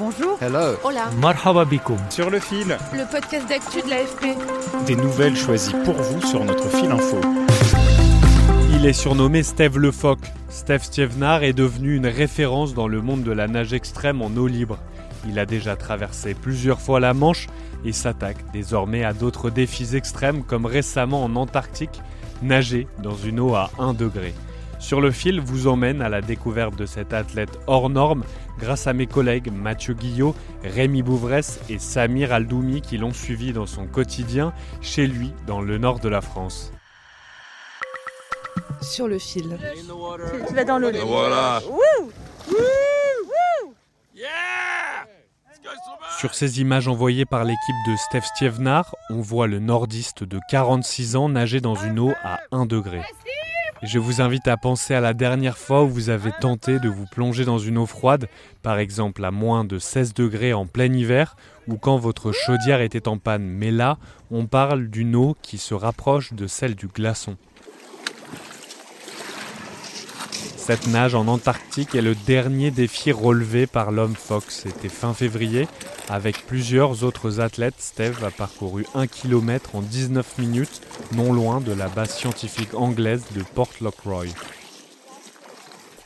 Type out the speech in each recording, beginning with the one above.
Bonjour. Hello. Hola. Marhaba bikoum. Sur le fil. Le podcast d'actu de l'AFP. Des nouvelles choisies pour vous sur notre fil info. Il est surnommé Steve le Phoque. Steve Stievenard est devenu une référence dans le monde de la nage extrême en eau libre. Il a déjà traversé plusieurs fois la Manche et s'attaque désormais à d'autres défis extrêmes comme récemment en Antarctique, nager dans une eau à 1 degré. Sur le fil vous emmène à la découverte de cet athlète hors norme grâce à mes collègues Mathieu Guillot, Rémi Bouvresse et Samir Aldoumi qui l'ont suivi dans son quotidien chez lui dans le nord de la France. Sur le fil. Tu vas dans l'eau. Voilà. Sur ces images envoyées par l'équipe de Steph Stievenard, on voit le nordiste de 46 ans nager dans une eau à 1 degré. Je vous invite à penser à la dernière fois où vous avez tenté de vous plonger dans une eau froide, par exemple à moins de 16 degrés en plein hiver, ou quand votre chaudière était en panne. Mais là, on parle d'une eau qui se rapproche de celle du glaçon. Cette nage en Antarctique est le dernier défi relevé par l'homme Fox. C'était fin février. Avec plusieurs autres athlètes, Steve a parcouru 1 km en 19 minutes, non loin de la base scientifique anglaise de Port Lockroy.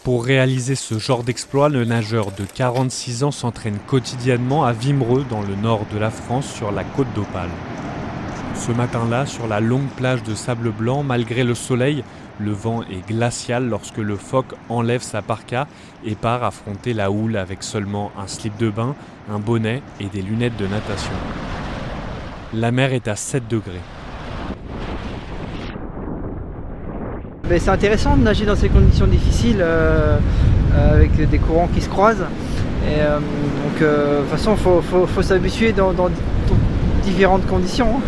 Pour réaliser ce genre d'exploit, le nageur de 46 ans s'entraîne quotidiennement à Vimereux, dans le nord de la France, sur la côte d'Opale. Ce matin-là, sur la longue plage de sable blanc, malgré le soleil, le vent est glacial lorsque le phoque enlève sa parka et part affronter la houle avec seulement un slip de bain, un bonnet et des lunettes de natation. La mer est à 7 degrés. C'est intéressant de nager dans ces conditions difficiles euh, euh, avec des courants qui se croisent. Euh, donc, de toute façon, il faut, s'habituer dans, différentes conditions.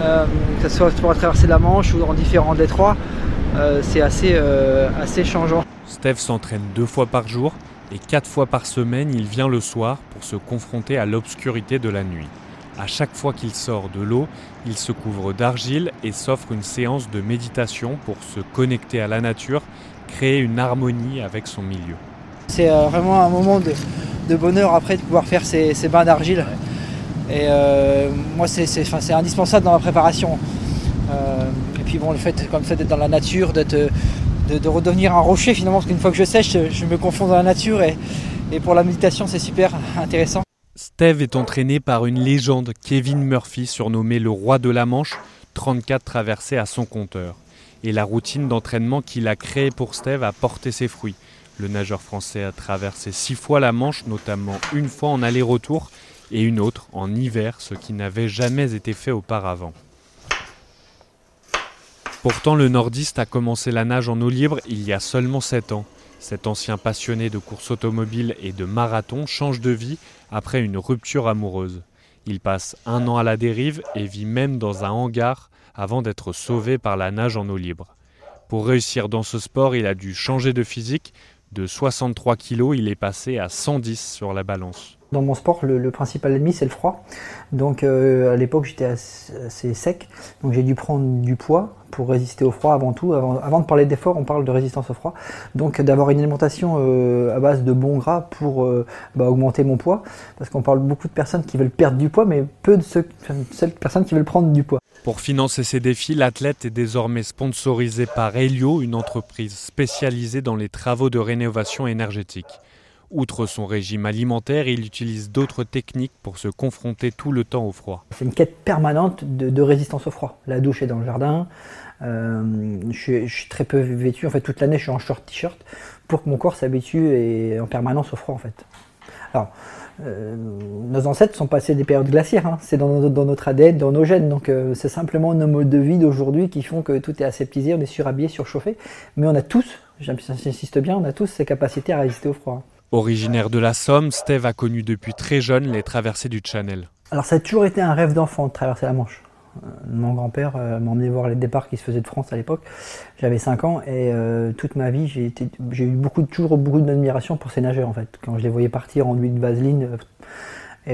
hein. Que ce soit pour traverser la Manche ou dans différents détroits, c'est assez, euh, assez changeant. Steve s'entraîne deux fois par jour et quatre fois par semaine, il vient le soir pour se confronter à l'obscurité de la nuit. À chaque fois qu'il sort de l'eau, il se couvre d'argile et s'offre une séance de méditation pour se connecter à la nature, créer une harmonie avec son milieu. C'est euh, vraiment un moment de, de bonheur après de pouvoir faire ces, ces bains d'argile. Et euh, moi, c'est indispensable dans ma préparation. Euh, puis bon, le fait comme ça d'être dans la nature, euh, de, de redevenir un rocher finalement, parce qu'une fois que je sèche, je, je me confonds dans la nature. Et, et pour la méditation, c'est super intéressant. Steve est entraîné par une légende, Kevin Murphy, surnommé le roi de la Manche, 34 traversées à son compteur. Et la routine d'entraînement qu'il a créée pour Steve a porté ses fruits. Le nageur français a traversé six fois la Manche, notamment une fois en aller-retour et une autre en hiver, ce qui n'avait jamais été fait auparavant. Pourtant, le nordiste a commencé la nage en eau libre il y a seulement 7 ans. Cet ancien passionné de course automobile et de marathon change de vie après une rupture amoureuse. Il passe un an à la dérive et vit même dans un hangar avant d'être sauvé par la nage en eau libre. Pour réussir dans ce sport, il a dû changer de physique. De 63 kg, il est passé à 110 sur la balance. Dans mon sport, le, principal ennemi, c'est le froid. Donc euh, à l'époque, j'étais assez, sec. Donc j'ai dû prendre du poids pour résister au froid avant tout. Avant, de parler d'effort, on parle de résistance au froid. Donc d'avoir une alimentation euh, à base de bons gras pour euh, bah, augmenter mon poids. Parce qu'on parle beaucoup de personnes qui veulent perdre du poids, mais peu de celles personnes qui veulent prendre du poids. Pour financer ses défis, l'athlète est désormais sponsorisé par Helio, une entreprise spécialisée dans les travaux de rénovation énergétique. Outre son régime alimentaire, il utilise d'autres techniques pour se confronter tout le temps au froid. C'est une quête permanente de, résistance au froid. La douche est dans le jardin. Euh, je, suis, très peu vêtu. En fait, toute l'année, je suis en short t-shirt pour que mon corps s'habitue et en permanence au froid, en fait. Alors, euh, nos ancêtres sont passés des périodes glaciaires. Hein. C'est dans, dans, notre ADN, dans nos gènes. Donc, euh, c'est simplement nos modes de vie d'aujourd'hui qui font que tout est aseptisé, on est surhabillé, surchauffé. Mais on a tous j'insiste bien, on a tous ces capacités à résister au froid. Originaire de la Somme, Steve a connu depuis très jeune les traversées du Channel. Alors ça a toujours été un rêve d'enfant de traverser la Manche. Euh, mon grand-père euh, m'a emmené voir les départs qui se faisaient de France à l'époque. J'avais 5 ans et euh, toute ma vie, j'ai, eu beaucoup, toujours beaucoup d'admiration pour ces nageurs en fait. Quand je les voyais partir en huile de vaseline,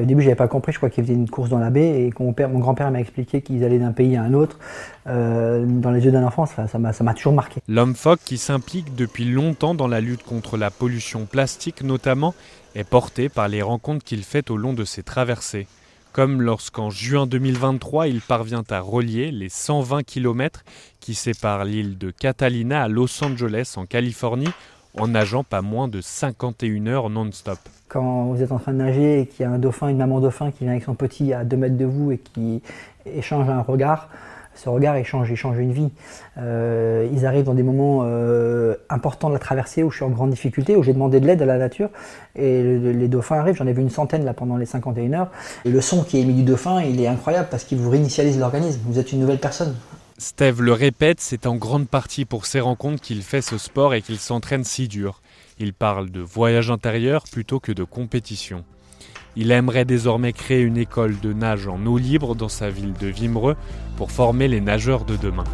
au début, j'avais pas compris. Je crois qu'ils faisaient une course dans la baie et mon, père, mon grand-père m'a expliqué qu'ils allaient d'un pays à un autre. Euh, dans les yeux d'un enfant, ça, ça m'a toujours marqué. L'homme phoque, qui s'implique depuis longtemps dans la lutte contre la pollution plastique notamment, est porté par les rencontres qu'il fait au long de ses traversées. Comme lorsqu'en juin 2023, il parvient à relier les 120 km qui séparent l'île de Catalina à Los Angeles en Californie en nageant pas moins de 51 heures non-stop. Quand vous êtes en train de nager et qu'il y a un dauphin, une maman dauphin qui vient avec son petit à 2 mètres de vous et qui échange un regard, ce regard échange, échange une vie. Euh, ils arrivent dans des moments euh, importants de la traversée où je suis en grande difficulté, où j'ai demandé de l'aide à la nature. Et le, les dauphins arrivent, j'en ai vu une centaine là pendant les 51 heures. Et le son qui est émis du dauphin, il est incroyable parce qu'il vous réinitialise l'organisme. Vous êtes une nouvelle personne. Steve le répète, c'est en grande partie pour ces rencontres qu'il fait ce sport et qu'il s'entraîne si dur. Il parle de voyage intérieur plutôt que de compétition. Il aimerait désormais créer une école de nage en eau libre dans sa ville de Vimereux pour former les nageurs de demain.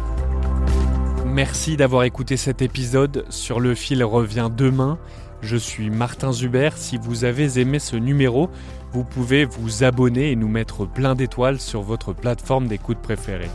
Merci d'avoir écouté cet épisode. Sur le fil revient demain. Je suis Martin Zuber. Si vous avez aimé ce numéro, vous pouvez vous abonner et nous mettre plein d'étoiles sur votre plateforme d'écoute préférée.